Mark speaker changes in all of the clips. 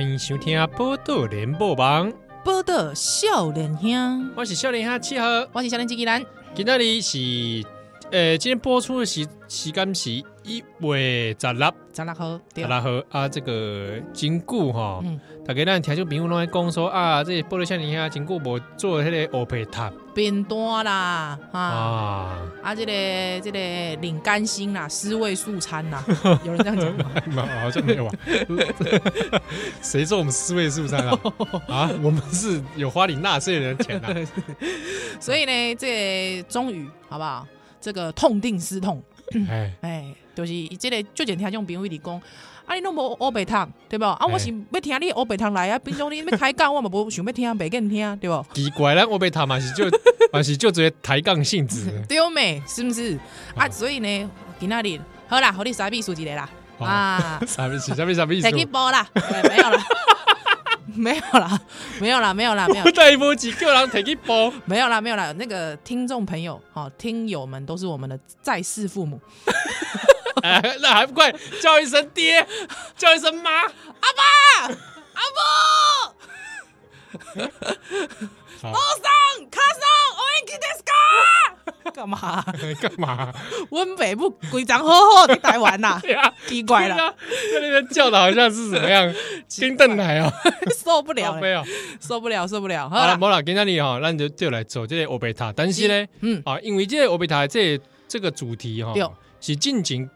Speaker 1: 欢迎收听啊，波多连播网，
Speaker 2: 波多少年兄，
Speaker 1: 我是少年兄七号，
Speaker 2: 我是少年机器人。
Speaker 1: 今天你是，呃，今天播出的时时间是一月十六，
Speaker 2: 十六号，
Speaker 1: 十六号啊，这个真久哈。嗯大家咱听众朋友拢在讲说啊，这波多少年兄真久无做迄个乌皮塔
Speaker 2: 变单啦，啊啊，这个这个领干薪啦，尸位素餐呐，有人这样讲吗？
Speaker 1: 好像没有啊。谁说我们尸位素餐啊？啊，我们是有花你纳税人的钱的。
Speaker 2: 所以呢，这个终于好不好？这个痛定思痛，哎哎，就是这个最近听种朋友里讲。啊，你拢无乌白汤，对不？啊，我是要听你乌白汤来啊！平常你要开讲，我嘛无想要听，袂跟听，对不？
Speaker 1: 奇怪啦，乌白汤嘛是就 嘛是就只抬杠性质，
Speaker 2: 对 没？是不是？啊，所以呢，今仔日好啦，好你傻逼数一个啦，啊，
Speaker 1: 傻逼傻逼傻逼，
Speaker 2: 提起波啦，没有啦，没有啦，没有啦，没有啦，没有。
Speaker 1: 带波几个人提起波？
Speaker 2: 没有啦，没有啦。那个听众朋友，好，听友们都是我们的在世父母。
Speaker 1: 哎，那还不快叫一声爹，叫一声妈，
Speaker 2: 阿爸，阿婆，路上卡上，我应该在干干嘛？
Speaker 1: 干嘛？
Speaker 2: 温北部规章好好的台湾呐，奇怪了，
Speaker 1: 在那边叫的好像是怎么样？金邓来哦，
Speaker 2: 受不了，没有，受不了，受不了。
Speaker 1: 好了，没了，今天你哈，那就就来走这个欧贝塔，但是呢，嗯，啊，因为这个欧贝塔这这个主题哈。是进前，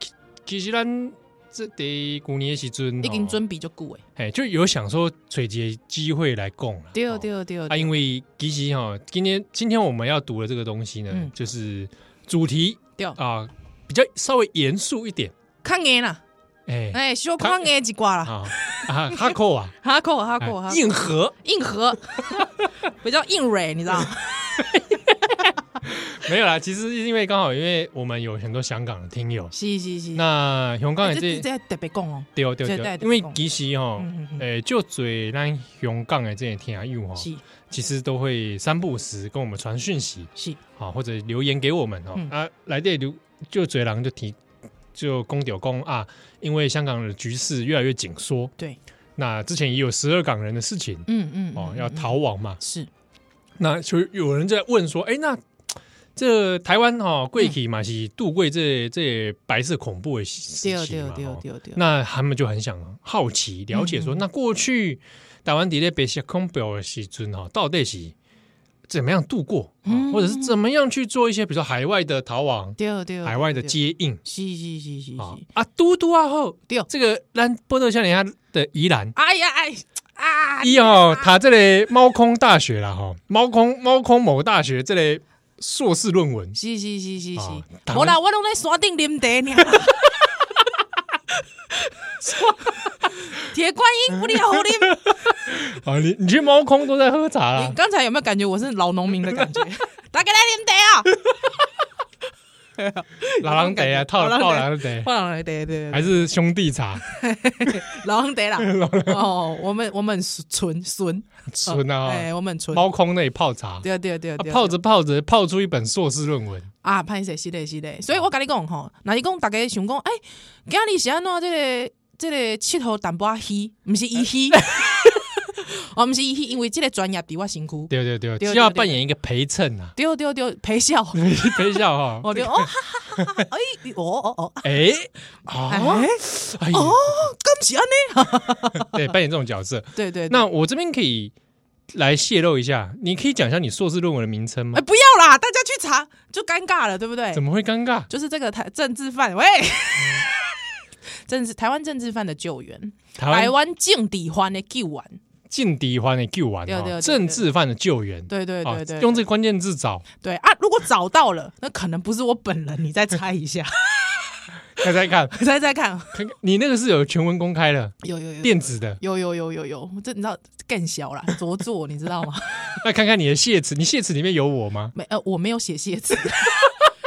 Speaker 1: 其实咱这得过年的时阵，
Speaker 2: 已经准备就久诶，
Speaker 1: 哎，就有想说找一个机会来讲了。
Speaker 2: 对对对，
Speaker 1: 啊，因为其实哈，今天今天我们要读的这个东西呢，嗯、就是主题啊，比较稍微严肃一点，
Speaker 2: 看严啦，哎。哎，小看严几挂了
Speaker 1: 啊，哈扣啊，
Speaker 2: 哈扣哈扣，
Speaker 1: 硬核。
Speaker 2: 硬核，比较硬蕊，你知道。
Speaker 1: 没有啦，其实因为刚好，因为我们有很多香港的听友，
Speaker 2: 是是是。
Speaker 1: 那香港也是
Speaker 2: 特别讲哦，
Speaker 1: 对对对，因为其实哦，诶，就嘴咱香港的这些听友哈，其实都会三不五时跟我们传讯息，是啊，或者留言给我们哦。啊，来电留就嘴狼就提就公屌公啊，因为香港的局势越来越紧缩，对。那之前也有十二港人的事情，嗯嗯，哦，要逃亡嘛，是。那就有人在问说，哎，那。这台湾哈贵体嘛是度过这这白色恐怖的时期嘛，那他们就很想好奇了解说，那过去台湾底下白色恐怖的时阵哈，到底是怎么样度过，或者是怎么样去做一些比如说海外的逃亡，海外的接应，是是是是啊，嘟嘟啊后，这个咱波多少年兄的宜兰，哎呀哎啊，一哦，他这里猫空大学了哈，猫空猫空某大学这里。硕士论文，
Speaker 2: 是是是是是，我啦，我拢在山顶啉茶呢。铁观音不离好啉。
Speaker 1: 啊，你你去猫空都在喝茶啦？
Speaker 2: 你刚才有没有感觉我是老农民的感觉？大家来啉茶啊！
Speaker 1: 老狼得啊，套套狼得，
Speaker 2: 套狼得对，
Speaker 1: 还是兄弟茶，
Speaker 2: 老狼得啦。哦，我们我们纯纯
Speaker 1: 纯啊，
Speaker 2: 哎，我们纯
Speaker 1: 猫空那里泡茶，
Speaker 2: 对对对，
Speaker 1: 泡着泡着泡出一本硕士论文。
Speaker 2: 啊，潘谁是的，是的。所以我跟你讲吼，那你讲大家想讲，哎，今日是安怎这个这个七头淡薄仔鱼，不是伊鱼。我们是因为这个专业比我辛苦，
Speaker 1: 对对对，需要扮演一个陪衬啊，
Speaker 2: 对对对，陪笑，
Speaker 1: 陪笑哈，
Speaker 2: 我就哦，哈哈哈，哎，哦哦哦，
Speaker 1: 哎，哎，
Speaker 2: 哦，恭喜安呢，
Speaker 1: 对，扮演这种角色，
Speaker 2: 对对。
Speaker 1: 那我这边可以来泄露一下，你可以讲一下你硕士论文的名称吗？
Speaker 2: 哎，不要啦，大家去查就尴尬了，对不对？
Speaker 1: 怎么会尴尬？
Speaker 2: 就是这个台政治犯，喂，政治台湾政治犯的救援，台湾政治犯的救援。
Speaker 1: 政治犯的救援，政治犯的救援，
Speaker 2: 对对对对，
Speaker 1: 用这个关键字找，
Speaker 2: 对啊，如果找到了，那可能不是我本人，你再猜一下，
Speaker 1: 猜猜看，
Speaker 2: 猜猜看，
Speaker 1: 你那个是有全文公开的，
Speaker 2: 有有有
Speaker 1: 电子的，
Speaker 2: 有有有有有，这你知道更小了，着作你知道吗？
Speaker 1: 那看看你的谢词，你谢词里面有我吗？
Speaker 2: 没呃，我没有写谢词，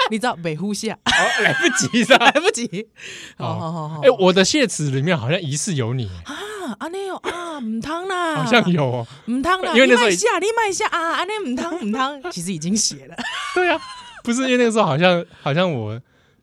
Speaker 2: 你知道北呼下，
Speaker 1: 来不及是吧？
Speaker 2: 来不及，好好好好，
Speaker 1: 哎，我的谢词里面好像疑似有你。
Speaker 2: 啊，那有啊，唔汤啦，
Speaker 1: 好像有哦，
Speaker 2: 唔汤啦，因为那时候你卖下，你卖下啊，啊，那唔汤 唔汤，其实已经写了。
Speaker 1: 对啊，不是因为那个时候好像好像我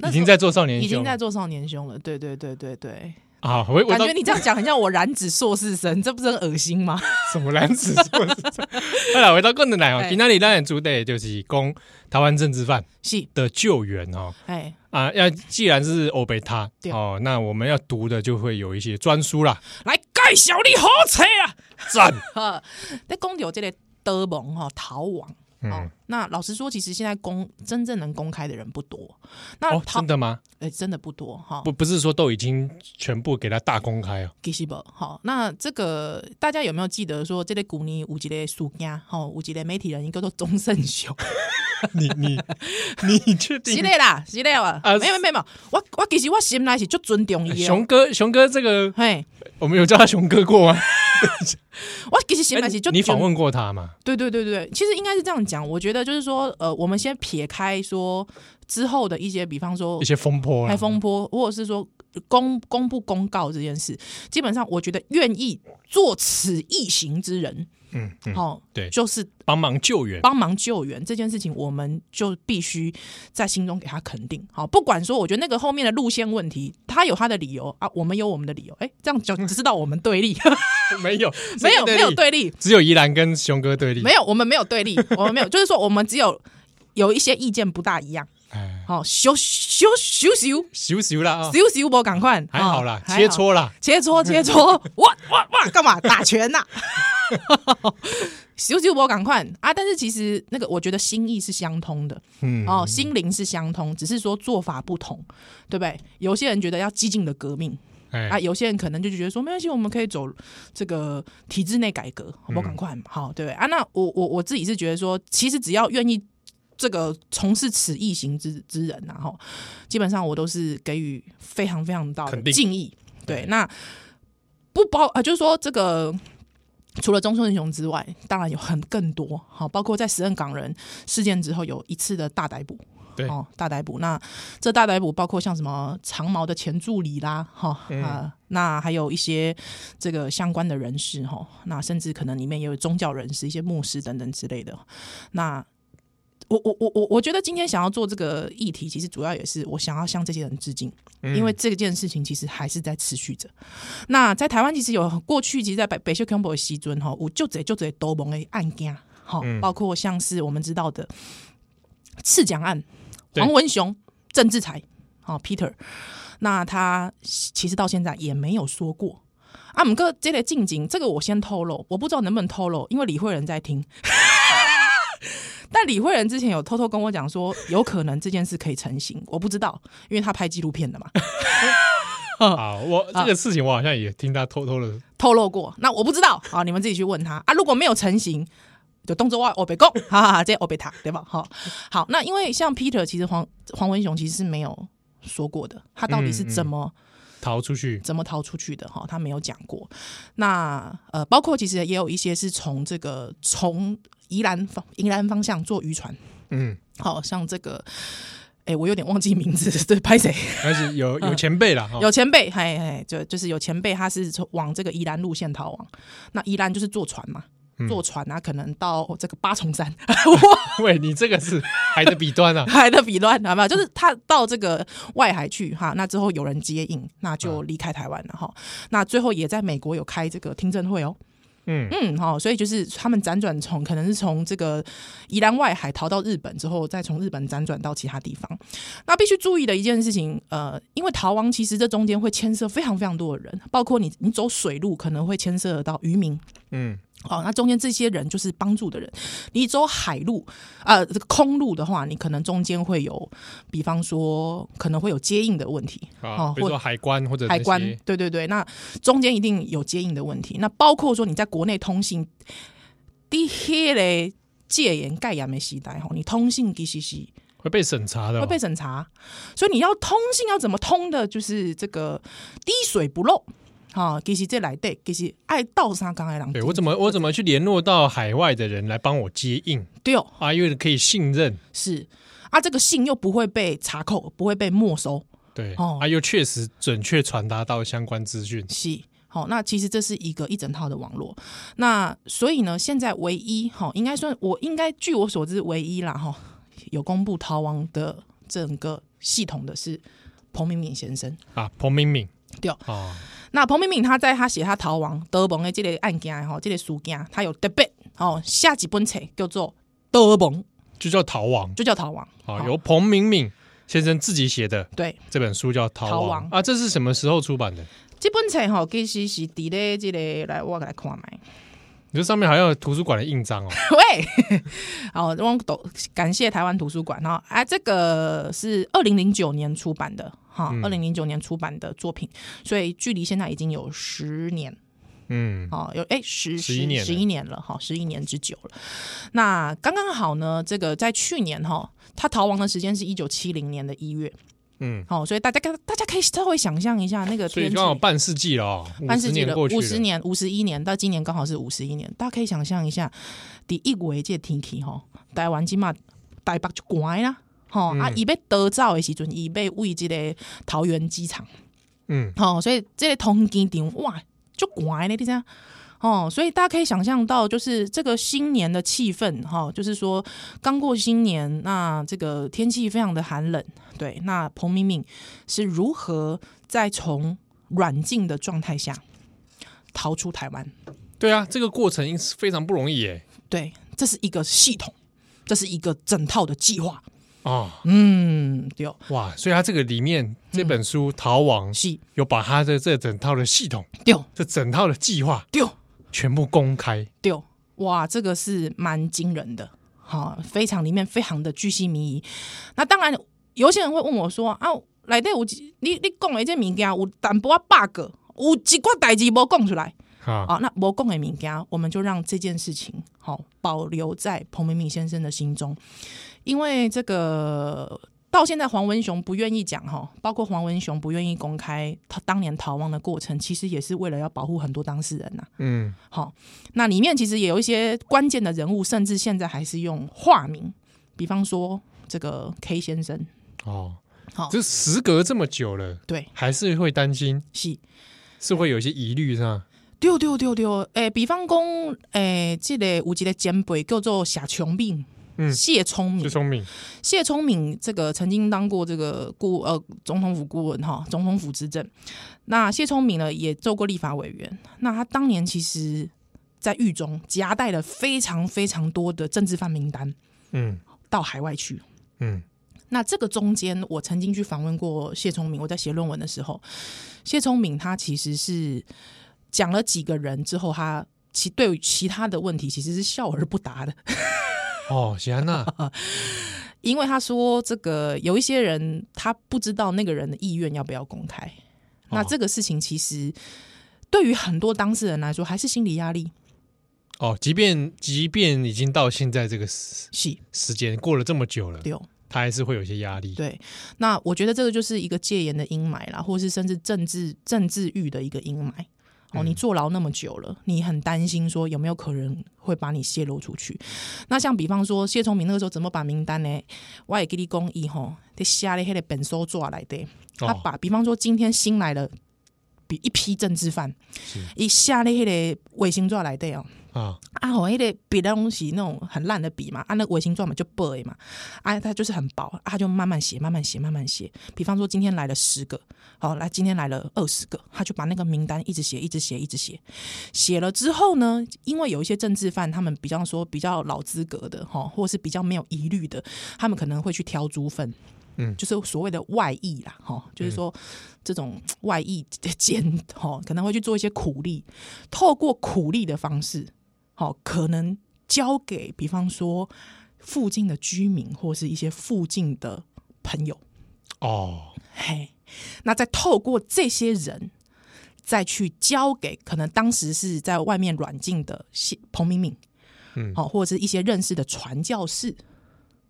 Speaker 1: 已经在做少年，
Speaker 2: 已经在做少年兄了。对对对对对。
Speaker 1: 啊，我
Speaker 2: 感觉你这样讲很像我染指硕士生，这不是很恶心吗？
Speaker 1: 什么染指硕士生？好了，回到更的来哦，今天咱的主题就是讲台湾政治犯是的救援哦。哎啊，要既然是欧贝他哦，那我们要读的就会有一些专书啦。
Speaker 2: 来介绍你火车啊，
Speaker 1: 赞！
Speaker 2: 哈，在讲到这个德蒙哈逃亡。哦，那老实说，其实现在公真正能公开的人不多。那、
Speaker 1: 哦、真的吗？
Speaker 2: 哎、欸，真的不多哈。
Speaker 1: 不，不是说都已经全部给他大公开哦。
Speaker 2: 其实不，好，那这个大家有没有记得说，这类古尼五级的书家，哈，五级的媒体人，一个叫做钟胜雄。
Speaker 1: 你你 你确定？
Speaker 2: 是的啦，是的啊。没有没有没有，我我其实我心内是就尊重伊。
Speaker 1: 熊哥，熊哥，这个，嘿，我们有叫他熊哥过吗？
Speaker 2: 我其实心内是就
Speaker 1: 你访问过他吗？
Speaker 2: 对对对对，其实应该是这样讲。我觉得就是说，呃，我们先撇开说之后的一些，比方说
Speaker 1: 一些风波，
Speaker 2: 开风波，或者是说公公布公告这件事，基本上我觉得愿意做此一行之人。嗯，好、嗯，对，就是
Speaker 1: 帮忙救援，
Speaker 2: 帮忙救援这件事情，我们就必须在心中给他肯定。好，不管说，我觉得那个后面的路线问题，他有他的理由啊，我们有我们的理由。哎，这样就知道我们对立，
Speaker 1: 没有，
Speaker 2: 没有，没有对立，
Speaker 1: 只有宜兰跟熊哥对立。
Speaker 2: 没有，我们没有对立，我们没有，就是说，我们只有有一些意见不大一样。哎，好，修修修修
Speaker 1: 修修了，
Speaker 2: 修修不赶快，
Speaker 1: 还好啦，切磋啦，
Speaker 2: 切磋 切磋，哇哇哇，干嘛打拳呐？修修不赶快啊！但是其实那个，我觉得心意是相通的，嗯，哦，心灵是相通，只是说做法不同，对不对？有些人觉得要激进的革命，啊，有些人可能就觉得说没关系，我们可以走这个体制内改革，不赶快好，对不对啊？那我我我自己是觉得说，其实只要愿意。这个从事此一行之之人，然后基本上我都是给予非常非常大的敬意。对，那不包啊，就是说这个除了中村英雄之外，当然有很更多，好，包括在时任港人事件之后有一次的大逮捕，对，哦，大逮捕。那这大逮捕包括像什么长毛的前助理啦，哈、嗯、啊，那还有一些这个相关的人士，哈，那甚至可能里面也有宗教人士、一些牧师等等之类的，那。我我我我我觉得今天想要做这个议题，其实主要也是我想要向这些人致敬，嗯、因为这件事情其实还是在持续着。那在台湾其实有过去，其实，在北北秀康博的西尊哈，我就这就这多蒙的案件哈，包括像是我们知道的刺蒋案，黄文雄、郑志才，好 Peter，那他其实到现在也没有说过啊。我们哥这类近景，这个我先透露，我不知道能不能透露，因为李慧仁在听。但李慧仁之前有偷偷跟我讲说，有可能这件事可以成型，我不知道，因为他拍纪录片的嘛。
Speaker 1: 啊，我这个事情我好像也听他偷偷的
Speaker 2: 透露过，那我不知道啊，你们自己去问他啊。如果没有成型，就动作外我被攻，哈哈哈，这我被他对吧？好，好，那因为像 Peter，其实黄黄文雄其实是没有说过的，他到底是怎么、嗯嗯、
Speaker 1: 逃出去，
Speaker 2: 怎么逃出去的？哈，他没有讲过。那呃，包括其实也有一些是从这个从。宜兰方宜兰方向坐渔船，嗯，好像这个，哎、欸，我有点忘记名字，对，拍谁？
Speaker 1: 还是有有 前辈了，
Speaker 2: 有前辈，嘿嘿，就就是有前辈，他是从往这个宜兰路线逃亡。那宜兰就是坐船嘛，嗯、坐船啊，可能到这个八重山。
Speaker 1: 喂，你这个是海的彼端啊？
Speaker 2: 海的彼端，好不好？就是他到这个外海去哈，那之后有人接应，那就离开台湾了哈。那最后也在美国有开这个听证会哦。嗯嗯，好，所以就是他们辗转从可能是从这个宜兰外海逃到日本之后，再从日本辗转到其他地方。那必须注意的一件事情，呃，因为逃亡其实这中间会牵涉非常非常多的人，包括你你走水路可能会牵涉到渔民，嗯。哦，那中间这些人就是帮助的人。你走海路，呃，这个空路的话，你可能中间会有，比方说可能会有接应的问题
Speaker 1: 啊，比如说海关或者
Speaker 2: 海关，对对对，那中间一定有接应的问题。那包括说你在国内通信，第一嘞戒严盖亚没时代吼，你通信其实是
Speaker 1: 会被审查的，
Speaker 2: 会被审查。所以你要通信要怎么通的，就是这个滴水不漏。好，其实这来对，其实爱道上刚才两。
Speaker 1: 对我怎么我怎么去联络到海外的人来帮我接应？
Speaker 2: 对哦，
Speaker 1: 啊，因为可以信任。
Speaker 2: 是啊，这个信又不会被查扣，不会被没收。
Speaker 1: 对哦，啊，又确实准确传达到相关资讯。
Speaker 2: 是好，那其实这是一个一整套的网络。那所以呢，现在唯一哈，应该算我应该据我所知唯一啦哈，有公布逃亡的整个系统的是彭明敏先生
Speaker 1: 啊，彭明敏。
Speaker 2: 对哦。那彭明敏他在他写他逃亡德蒙的这个案件哈，这个书件，他有特别哦，下几本册叫做德蒙，
Speaker 1: 就叫逃亡，
Speaker 2: 就叫逃亡。
Speaker 1: 好，由彭明敏先生自己写的，
Speaker 2: 对，
Speaker 1: 这本书叫逃亡啊。这是什么时候出版的？
Speaker 2: 这本册哈，其实是伫咧这个来我来看麦。
Speaker 1: 你这上面还有图书馆的印章哦。
Speaker 2: 喂，好，我都感谢台湾图书馆哈。哎，这个是二零零九年出版的哈，二零零九年出版的作品，所以距离现在已经有十年，嗯，好，有哎十十一年十一年了哈，十一年之久了。那刚刚好呢，这个在去年哈，他逃亡的时间是一九七零年的一月。嗯，好，所以大家大家可以稍微想象一下那个，
Speaker 1: 所以刚好半世纪了哦，
Speaker 2: 半世纪了，五十年，五十一年到今年刚好是五十一年，大家可以想象一下，第一回这天气哈，台湾起码台北就乖啦，哈、嗯、啊，伊要得早的时阵，伊要为这个桃园机场，嗯，好，所以这个通机场哇就关了，你知道？哦，所以大家可以想象到，就是这个新年的气氛，哈，就是说刚过新年，那这个天气非常的寒冷，对，那彭明敏是如何在从软禁的状态下逃出台湾？
Speaker 1: 对啊，这个过程是非常不容易耶。
Speaker 2: 对，这是一个系统，这是一个整套的计划。哦，嗯，对，
Speaker 1: 哇，所以他这个里面这本书《逃亡》是。有把他的这整套的系统，
Speaker 2: 对，
Speaker 1: 这整套的计划，
Speaker 2: 对。
Speaker 1: 全部公开，
Speaker 2: 对，哇，这个是蛮惊人的，哈，非常里面非常的巨细靡遗。那当然，有些人会问我说啊，来底有你你讲的这物件有淡薄仔 bug，有几挂代志无讲？出来，啊，啊，那无讲的物件，我们就让这件事情好保留在彭明敏先生的心中，因为这个。到现在，黄文雄不愿意讲哈，包括黄文雄不愿意公开他当年逃亡的过程，其实也是为了要保护很多当事人呐。嗯，好，那里面其实也有一些关键的人物，甚至现在还是用化名，比方说这个 K 先生。
Speaker 1: 哦，好，就时隔这么久了，
Speaker 2: 对，
Speaker 1: 还是会担心，是是会有一些疑虑，是吧？
Speaker 2: 丢丢丢丢，诶，比方讲，诶，这个有一个前辈叫做夏聪明。嗯，谢聪明，谢聪明，谢聪明，这个曾经当过这个顾呃总统府顾问哈，总统府执政。那谢聪明呢，也做过立法委员。那他当年其实，在狱中夹带了非常非常多的政治犯名单，嗯，到海外去，嗯。那这个中间，我曾经去访问过谢聪明。我在写论文的时候，谢聪明他其实是讲了几个人之后，他其对其他的问题其实是笑而不答的。
Speaker 1: 哦，喜安娜，
Speaker 2: 因为他说这个有一些人他不知道那个人的意愿要不要公开，哦、那这个事情其实对于很多当事人来说还是心理压力。
Speaker 1: 哦，即便即便已经到现在这个时时间过了这么久了，对，他还是会有一些压力。
Speaker 2: 对，那我觉得这个就是一个戒严的阴霾啦，或是甚至政治政治欲的一个阴霾。哦，你坐牢那么久了，你很担心说有没有可能会把你泄露出去？那像比方说谢聪明那个时候怎么把名单呢？我也给你公益吼，得下咧迄个本收抓来的，他把比方说今天新来了，比一批政治犯，一下咧迄个卫星抓来的哦。啊啊！好，那个笔的东西那种很烂的笔嘛，啊，那个微型状嘛就薄嘛，啊，它就是很薄，啊，他就慢慢写，慢慢写，慢慢写。比方说今天来了十个，好，来今天来了二十个，他就把那个名单一直写，一直写，一直写。写了之后呢，因为有一些政治犯，他们比较说比较老资格的哈，或是比较没有疑虑的，他们可能会去挑猪粪，嗯，就是所谓的外溢啦，哈，就是说这种外溢的奸，哈，可能会去做一些苦力，透过苦力的方式。好，可能交给比方说附近的居民或是一些附近的朋友哦，嘿，那再透过这些人再去交给可能当时是在外面软禁的彭敏敏，嗯，好，或者是一些认识的传教士，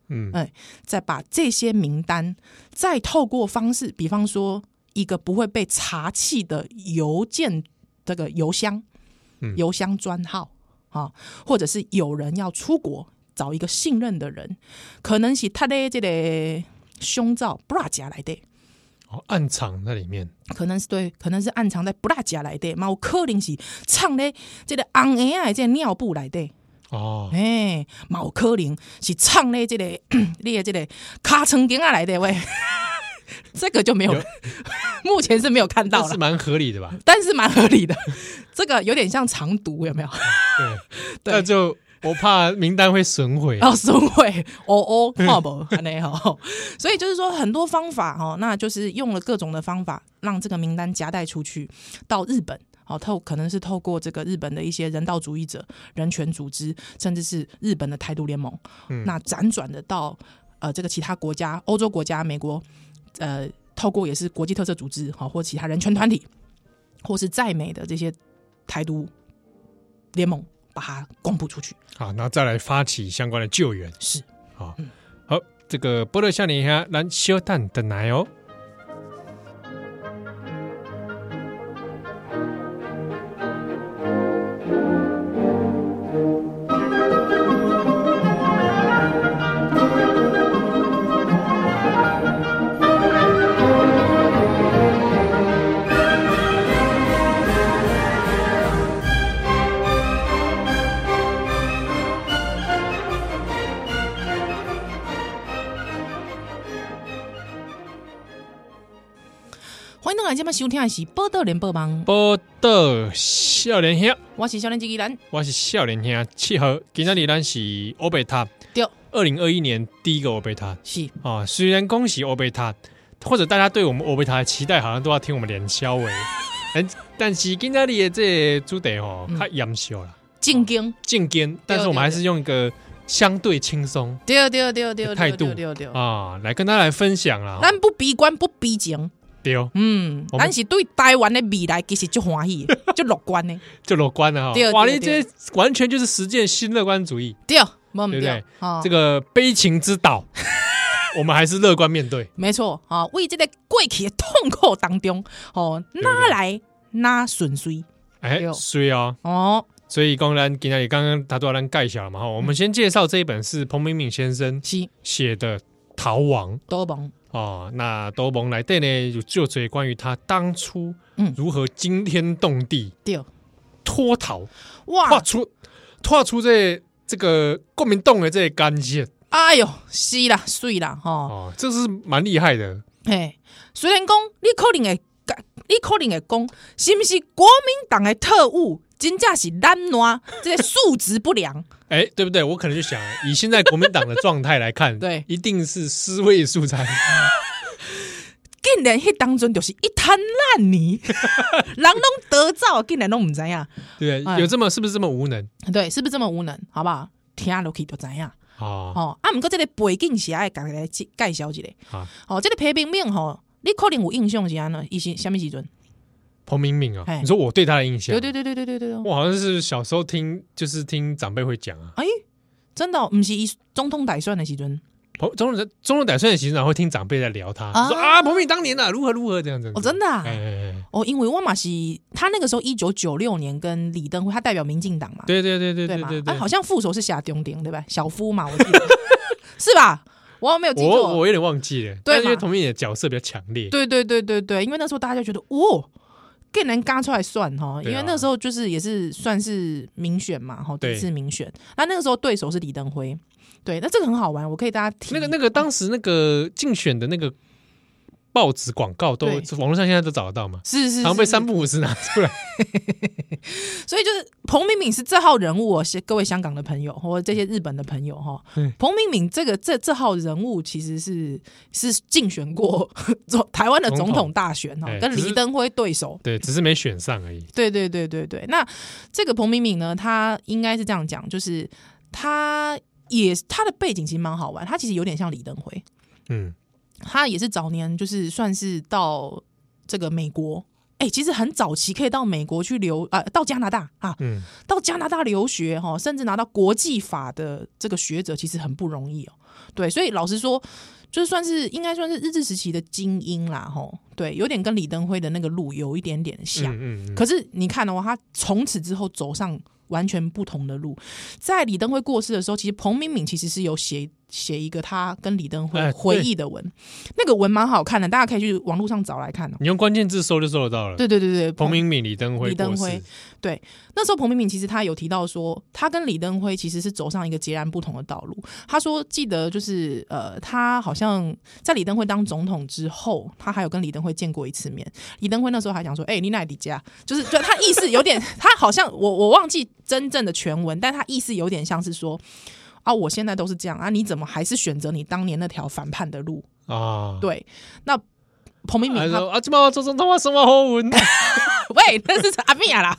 Speaker 2: 嗯，哎，再把这些名单再透过方式，比方说一个不会被查气的邮件，这个邮箱，嗯，邮箱专号。啊，或者是有人要出国，找一个信任的人，可能是他的这个胸罩布拉夹来的，
Speaker 1: 哦，暗藏在里面，
Speaker 2: 可能是对，可能是暗藏在布拉夹来的，嘛有可能是藏在这个红颜的这个尿布来的，哦，哎、欸，嘛有可能是藏在这个 你的这个卡层巾啊来的喂。这个就没有，有 目前是没有看到了，
Speaker 1: 是蛮合理的吧？
Speaker 2: 但是蛮合理的，这个有点像藏毒，有没有？
Speaker 1: 对，那就我怕名单会损毁
Speaker 2: 哦，损毁哦哦，好不好？所以就是说很多方法哦，那就是用了各种的方法，让这个名单夹带出去到日本。好，透可能是透过这个日本的一些人道主义者、人权组织，甚至是日本的台独联盟，嗯、那辗转的到呃这个其他国家、欧洲国家、美国，呃，透过也是国际特色组织，好或其他人权团体，或是在美的这些台独联盟，把它公布出去。
Speaker 1: 好，然后再来发起相关的救援。
Speaker 2: 是，
Speaker 1: 好，嗯、好，这个波多少年下咱小蛋等来哦。
Speaker 2: 今麦收听的是报道联播网，
Speaker 1: 报道少年兄，
Speaker 2: 我是少年机器人，
Speaker 1: 我是少年兄七号。今天咱是欧贝塔，
Speaker 2: 对，
Speaker 1: 二零二一年第一个欧贝塔。
Speaker 2: 是。
Speaker 1: 啊。虽然恭喜欧贝塔，或者大家对我们欧贝塔的期待，好像都要听我们连销诶。但但是今天的这主题哦，较严肃了，
Speaker 2: 正经。
Speaker 1: 正经，但是我们还是用一个相对轻松，
Speaker 2: 对对对对
Speaker 1: 态度。啊，来跟大家来分享啦。
Speaker 2: 咱不悲观，不悲情。
Speaker 1: 对，
Speaker 2: 嗯，但是对台湾的未来其实就欢喜，就乐观呢，
Speaker 1: 就乐观了哈。哇，你这完全就是实践新乐观主义，
Speaker 2: 对，对不对？
Speaker 1: 这个悲情之岛，我们还是乐观面对。
Speaker 2: 没错啊，为这个过去的痛苦当中，哦，哪来哪顺遂？
Speaker 1: 哎，衰啊！哦，所以刚刚今天刚刚他都要让盖小了嘛哈。我们先介绍这一本是彭明敏先生写的《逃亡》。
Speaker 2: 逃亡。
Speaker 1: 哦，那多蒙来对呢，有就这关于他当初如何惊天动地脱逃哇，脱出脱出这这个国民党的这个干线，
Speaker 2: 哎呦，是啦，碎啦，哈，
Speaker 1: 哦，这是蛮厉害的。
Speaker 2: 嘿，虽然讲你可能会，你可能会讲，是不是国民党的特务？真正是烂惰，这些素质不良。
Speaker 1: 哎、欸，对不对？我可能就想，以现在国民党的状态来看，
Speaker 2: 对，
Speaker 1: 一定是尸位素餐。
Speaker 2: 竟然迄当中就是一滩烂泥，人拢得早，竟然拢唔知样。
Speaker 1: 对，有这么是不是这么无能？
Speaker 2: 对，是不是这么无能？好不好？听落去就知样。哦哦，啊，毋过这个背景是爱讲来介绍一下。好，哦，这个裴明敏吼，你可能有印象是安怎？伊是什么时阵？
Speaker 1: 彭明敏啊，你说我对他的印象？
Speaker 2: 对对对对对对对，
Speaker 1: 我好像是小时候听，就是听长辈会讲啊。
Speaker 2: 哎，真的，不是以总统打算的时阵，
Speaker 1: 彭总统中统打算的时阵会听长辈在聊他，说啊，彭明当年啊，如何如何这样子。
Speaker 2: 哦，真的，哎哦，因为我嘛是他那个时候一九九六年跟李登辉，他代表民进党嘛，
Speaker 1: 对对对对对对，
Speaker 2: 哎，好像副手是夏丁丁对吧？小夫嘛，我记得。是吧？我没有记错，
Speaker 1: 我我有点忘记了，对，因为彭明的角色比较强烈，
Speaker 2: 对对对对对，因为那时候大家就觉得哦。更能嘎出来算哈，因为那个时候就是也是算是民选嘛，哈，第一次民选。那那个时候对手是李登辉，对，那这个很好玩，我可以大家听。
Speaker 1: 那个那个当时那个竞选的那个。报纸广告都网络上现在都找得到嘛？
Speaker 2: 是是，
Speaker 1: 常被三不五时拿出来。
Speaker 2: 所以就是彭敏敏是这号人物，各位香港的朋友或者这些日本的朋友哈。彭敏敏这个这这号人物其实是是竞选过 台湾的总统大选哈，跟李登辉对手。
Speaker 1: 对，只是没选上而已。
Speaker 2: 对对对对对。那这个彭敏敏呢，他应该是这样讲，就是他也他的背景其实蛮好玩，他其实有点像李登辉。嗯。他也是早年，就是算是到这个美国，哎、欸，其实很早期可以到美国去留啊、呃，到加拿大啊，嗯，到加拿大留学哈，甚至拿到国际法的这个学者，其实很不容易哦。对，所以老实说，就算是应该算是日治时期的精英啦，吼，对，有点跟李登辉的那个路有一点点像。嗯嗯嗯，可是你看的话，他从此之后走上完全不同的路。在李登辉过世的时候，其实彭明敏其实是有写写一个他跟李登辉回忆的文，欸、那个文蛮好看的，大家可以去网络上找来看哦。
Speaker 1: 你用关键字搜就搜得到了。
Speaker 2: 对对对对，
Speaker 1: 彭明敏、李登辉、
Speaker 2: 李登辉。对，那时候彭明敏其实他有提到说，他跟李登辉其实是走上一个截然不同的道路。他说记得就是呃，他好像在李登辉当总统之后，他还有跟李登辉见过一次面。李登辉那时候还讲说：“哎、欸，你哪里家？”就是就他意思有点，他好像我我忘记真正的全文，但他意思有点像是说。啊，我现在都是这样啊，你怎么还是选择你当年那条反叛的路啊？对，那彭明敏他说啊，这么这种他妈什么好文？喂，那是阿米亚啦。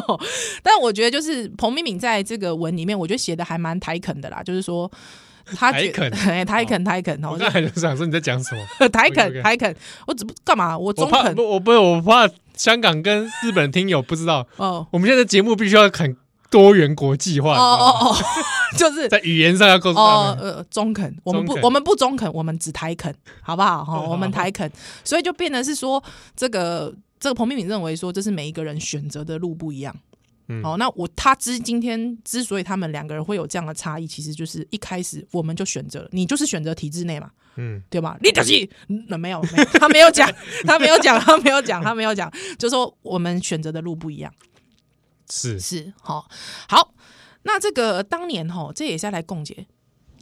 Speaker 2: 但我觉得就是彭明敏在这个文里面，我觉得写的还蛮台肯的啦，就是说他
Speaker 1: 台肯，
Speaker 2: 台肯，台肯。
Speaker 1: 我刚才就想说你在讲什么？
Speaker 2: 台肯，台肯。我怎么干嘛？我中肯。
Speaker 1: 我不，我怕香港跟日本听友不知道哦。我们现在节目必须要很。多元国际化哦哦哦，就是在语言上要告诉他们，
Speaker 2: 呃，中肯，我们不，我们不中肯，我们只台肯，好不好？哈，我们台肯，所以就变得是说，这个这个彭明敏认为说，这是每一个人选择的路不一样。嗯，好，那我他之今天之所以他们两个人会有这样的差异，其实就是一开始我们就选择了，你就是选择体制内嘛，嗯，对吧？你就是那没有，没有，他没有讲，他没有讲，他没有讲，他没有讲，就说我们选择的路不一样。
Speaker 1: 是
Speaker 2: 是好好，那这个当年哈，这也是要来共结。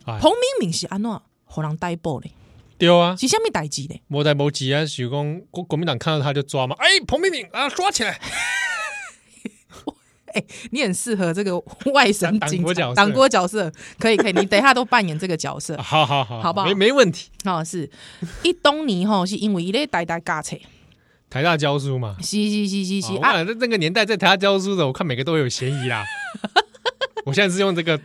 Speaker 2: 彭明敏是安怎互人逮捕嘞？
Speaker 1: 对啊，
Speaker 2: 是虾米代志嘞？
Speaker 1: 无代无志啊，是讲国国民党看到他就抓嘛。哎，彭明敏啊，抓起来！
Speaker 2: 哎，你很适合这个外省警察党国角色，可以可以，你等一下都扮演这个角色。
Speaker 1: 好好好，
Speaker 2: 好不好？
Speaker 1: 没没问题。
Speaker 2: 哦，是一东尼吼，是因为伊咧代代驾册。
Speaker 1: 台大教书嘛，
Speaker 2: 是是是是是
Speaker 1: 啊，那那个年代在台大教书的，我看每个都有嫌疑啦。我现在是用这个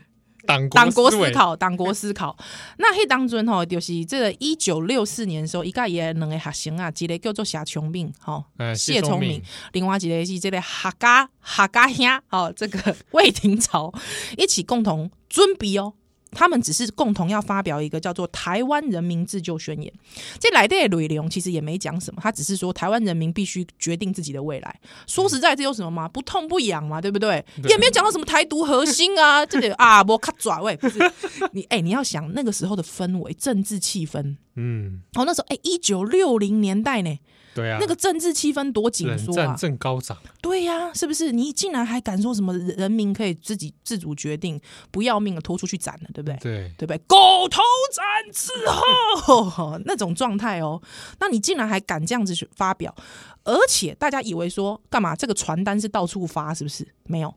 Speaker 1: 党
Speaker 2: 党国思考，党国思考。那迄当阵吼，就是这个一九六四年的时候，伊家也两个学生啊，一个叫做谢聪明，吼，谢聪明，另外一个是这个客家客家兄，哦，这个 魏廷朝一起共同准备哦。他们只是共同要发表一个叫做《台湾人民自救宣言》，这来的内容其实也没讲什么，他只是说台湾人民必须决定自己的未来。说实在，这有什么吗？不痛不痒嘛，对不对？对也没有讲到什么台独核心啊，这个啊，我卡爪喂，不是 你哎、欸，你要想那个时候的氛围、政治气氛，嗯，哦，那时候哎，一九六零年代呢。
Speaker 1: 对啊，
Speaker 2: 那个政治气氛多紧缩啊！
Speaker 1: 正高涨。对
Speaker 2: 呀、啊，是不是？你竟然还敢说什么人民可以自己自主决定，不要命了拖出去斩了，对不对？
Speaker 1: 对，
Speaker 2: 对不对？狗头斩之后那种状态哦，那你竟然还敢这样子去发表？而且大家以为说干嘛？这个传单是到处发，是不是？没有，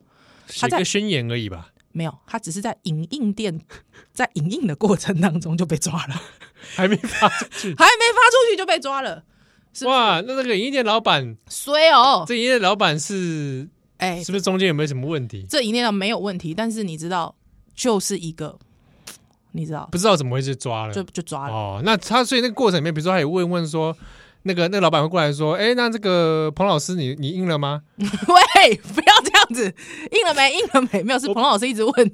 Speaker 1: 写个宣言而已吧？
Speaker 2: 没有，他只是在影印店在影印的过程当中就被抓了，
Speaker 1: 还没发出去，
Speaker 2: 还没发出去就被抓了。是是
Speaker 1: 哇，那那个营业店老板
Speaker 2: 衰哦！
Speaker 1: 这营业店老板是哎，欸、是不是中间有没有什么问题？
Speaker 2: 这营业店没有问题，但是你知道，就是一个，你知道
Speaker 1: 不知道怎么会去抓了，
Speaker 2: 就就抓了
Speaker 1: 哦。那他所以那个过程里面，比如说他有问问说，那个那个老板会过来说，哎、欸，那这个彭老师你你印了吗？
Speaker 2: 喂，不要这样子，印了没？印了没？没有，是彭老师一直问。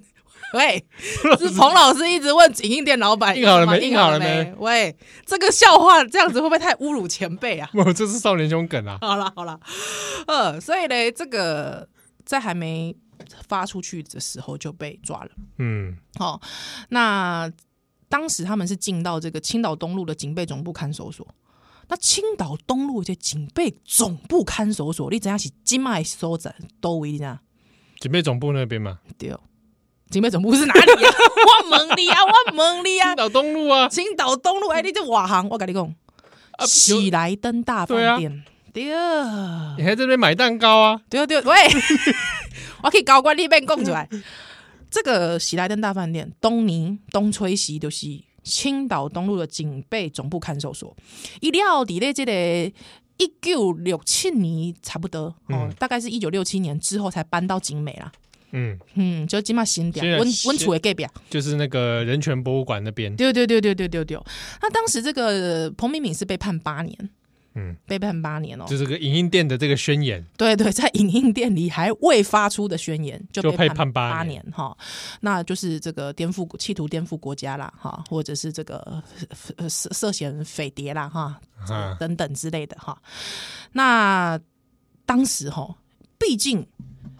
Speaker 2: 喂，是彭老师一直问影印店老板
Speaker 1: 印好了没？印好了没？
Speaker 2: 喂，这个笑话这样子会不会太侮辱前辈啊？
Speaker 1: 我，这是少年凶梗啊！
Speaker 2: 好了好了，呃，所以呢，这个在还没发出去的时候就被抓了。嗯，好，那当时他们是进到这个青岛东路的警备总部看守所。那青岛东路这警备总部看守所，你知影是金麦所在都位呢？
Speaker 1: 警备总部那边嘛？
Speaker 2: 对。警备总部是哪里呀？我问你啊，我问你啊，
Speaker 1: 青岛东路啊，
Speaker 2: 青岛东路。哎，你这外行，我跟你讲，喜来登大饭店，对啊，
Speaker 1: 你还在这边买蛋糕啊？
Speaker 2: 对对，喂，我可以高官立变供出来。这个喜来登大饭店，东宁东吹西，就是青岛东路的警备总部看守所。一料底咧，这个一九六七年差不多哦，大概是一九六七年之后才搬到景美啦。嗯嗯，就起码新点温温楚的隔壁，
Speaker 1: 就是那个人权博物馆那边。
Speaker 2: 对对对对对对对。那当时这个彭敏敏是被判八年，嗯，被判八年哦。
Speaker 1: 就这个影印店的这个宣言，
Speaker 2: 对对，在影印店里还未发出的宣言就被判八年哈。那就是这个颠覆，企图颠覆国家啦哈，或者是这个涉涉嫌匪谍啦哈，等等之类的哈。那当时哈，毕竟，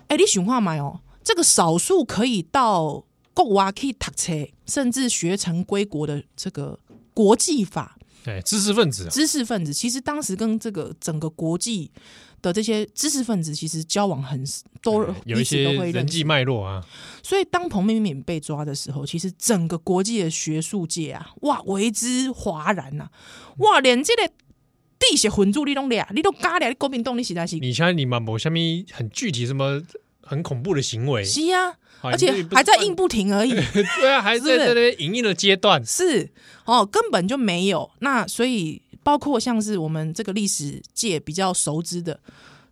Speaker 2: 哎，你想看没有？这个少数可以到国外去读册，甚至学成归国的这个国际法，
Speaker 1: 对知识分子，
Speaker 2: 知识分子其实当时跟这个整个国际的这些知识分子其实交往很都
Speaker 1: 有一些人际脉络啊。
Speaker 2: 所以当彭明敏被抓的时候，其实整个国际的学术界啊，哇，为之哗然呐、啊，哇，连这个地血混住你都俩，你都嘎俩，你国民党你实在是，
Speaker 1: 你像你嘛，某下面很具体什么很恐怖的行为，
Speaker 2: 是啊。而且还在硬不停而已，
Speaker 1: 对啊，还在在那边影印的阶段，
Speaker 2: 是哦，根本就没有。那所以包括像是我们这个历史界比较熟知的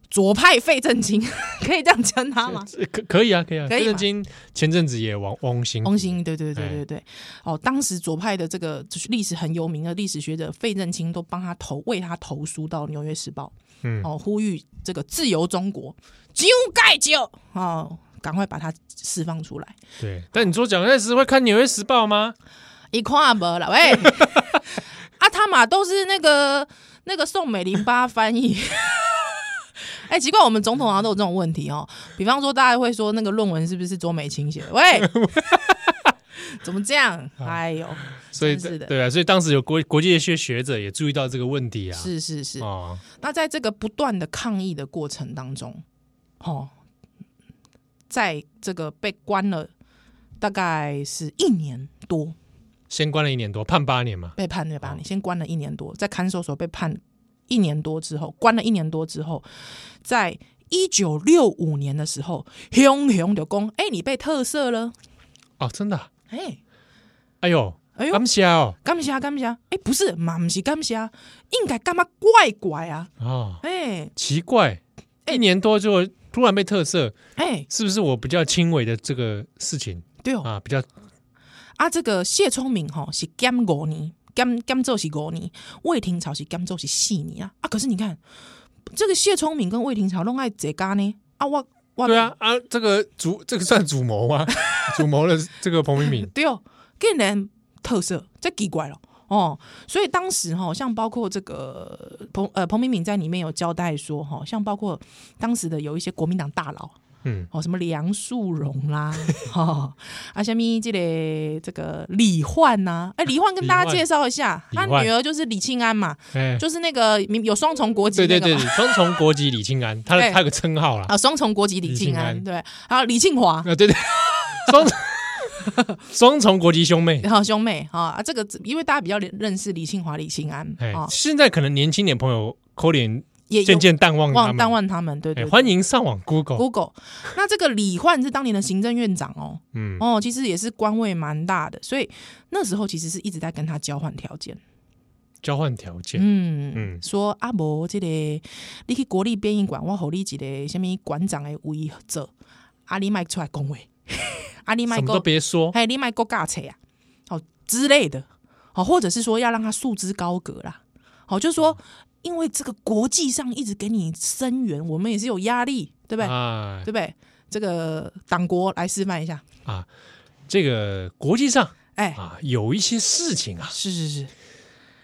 Speaker 2: 左派费正清，可以这样称他吗？
Speaker 1: 可可以啊，可以啊。费正清前阵子也王王兴，
Speaker 2: 王兴，对对对对对。哦，当时左派的这个就是历史很有名的历史学者费正清都帮他投为他投书到《纽约时报》，嗯，哦，呼吁这个自由中国，就盖就哦。赶快把它释放出来。
Speaker 1: 对，但你说蒋介石会看《纽约时报》吗？
Speaker 2: 一看没了，喂，啊，他嘛都是那个那个宋美龄八翻译。哎、欸，奇怪，我们总统好像都有这种问题哦。比方说，大家会说那个论文是不是卓美清写的？喂，怎么这样？哎呦，
Speaker 1: 所以是的，对啊，所以当时有国国际的一些学者也注意到这个问题啊。
Speaker 2: 是是是。哦，那在这个不断的抗议的过程当中，哦。在这个被关了，大概是一年多，
Speaker 1: 先关了一年多，判八年嘛，
Speaker 2: 被判了八年，先关了一年多，在看守所被判一年多之后，关了一年多之后，在一九六五年的时候，熊熊就公，哎，你被特赦了，
Speaker 1: 哦，真的，
Speaker 2: 哎，
Speaker 1: 哎呦，哎呦，感谢哦，
Speaker 2: 感谢感谢，哎，不是，嘛不是感谢，应该干嘛怪怪啊，
Speaker 1: 哦，哎，奇怪，一年多就。突然被特色，哎、欸，是不是我比较轻微的这个事情？
Speaker 2: 对哦，
Speaker 1: 啊，比较
Speaker 2: 啊，这个谢聪明哈是监五年，监监做是五年，魏廷朝是监做是四年啊。啊！可是你看，这个谢聪明跟魏廷朝弄爱这家呢啊，我我
Speaker 1: 对啊啊，这个主这个算主谋吗？主谋的这个彭明敏，
Speaker 2: 对哦，竟然特色，这奇怪了。哦，所以当时哈，像包括这个彭呃彭明敏在里面有交代说哈，像包括当时的有一些国民党大佬，嗯，哦什么梁树荣啦，哈 啊下面这个这个李焕呐，哎李焕跟大家介绍一下，他女儿就是李庆安嘛，就是那个有双重国籍，
Speaker 1: 对对对，双重国籍李庆安，他的他有个称号啦，
Speaker 2: 啊双重国籍李庆安，对，还有李庆华，
Speaker 1: 啊对对，双。双重国籍兄妹，
Speaker 2: 好兄妹啊！这个因为大家比较认识李庆华、李庆安啊，
Speaker 1: 现在可能年轻点朋友可能也渐渐淡忘
Speaker 2: 忘淡忘他们。对对，
Speaker 1: 欢迎上网 Google
Speaker 2: Google。那这个李焕是当年的行政院长哦，嗯。哦，其实也是官位蛮大的，所以那时候其实是一直在跟他交换条件，
Speaker 1: 交换条件，
Speaker 2: 嗯嗯，说阿伯这个你去国立编译馆，我给你一个什么馆长的位置，阿你卖出来恭维。啊，你买什么
Speaker 1: 都别说，
Speaker 2: 哎，你卖国家车啊，好之类的，好，或者是说要让他束之高阁啦，好，就是说，因为这个国际上一直给你声援，我们也是有压力，对不对？啊，对不对？这个党国来示范一下。
Speaker 1: 啊，这个国际上，哎。啊，有一些事情啊，
Speaker 2: 是是是，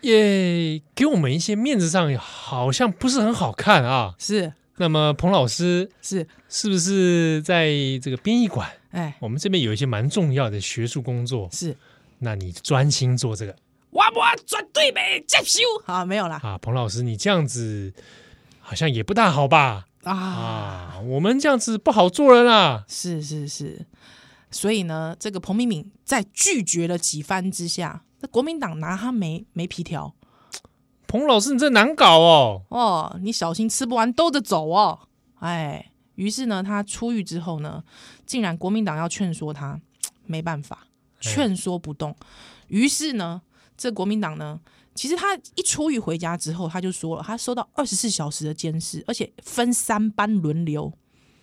Speaker 1: 也给我们一些面子上好像不是很好看啊，
Speaker 2: 是。
Speaker 1: 那么彭老师
Speaker 2: 是。
Speaker 1: 是不是在这个编译馆？
Speaker 2: 哎，
Speaker 1: 我们这边有一些蛮重要的学术工作，
Speaker 2: 是，
Speaker 1: 那你专心做这个，
Speaker 2: 我我绝对没接受。好，没有啦。
Speaker 1: 啊，彭老师，你这样子好像也不大好吧？啊啊，我们这样子不好做人啊。
Speaker 2: 是是是，所以呢，这个彭敏敏在拒绝了几番之下，那国民党拿他没没皮条。
Speaker 1: 彭老师，你这难搞哦！
Speaker 2: 哦，你小心吃不完兜着走哦！哎，于是呢，他出狱之后呢，竟然国民党要劝说他，没办法，劝说不动。于是呢，这国民党呢，其实他一出狱回家之后，他就说了，他收到二十四小时的监视，而且分三班轮流。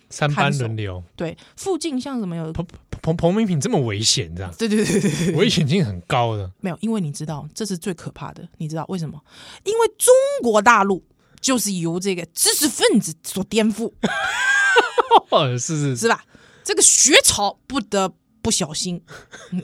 Speaker 1: 三班轮流，
Speaker 2: 对，附近像什么有
Speaker 1: 彭彭彭明敏这么危险这样？
Speaker 2: 对对对对，
Speaker 1: 危险性很高的。
Speaker 2: 没有，因为你知道这是最可怕的，你知道为什么？因为中国大陆就是由这个知识分子所颠覆，
Speaker 1: 是是
Speaker 2: 是吧？这个学潮不得不小心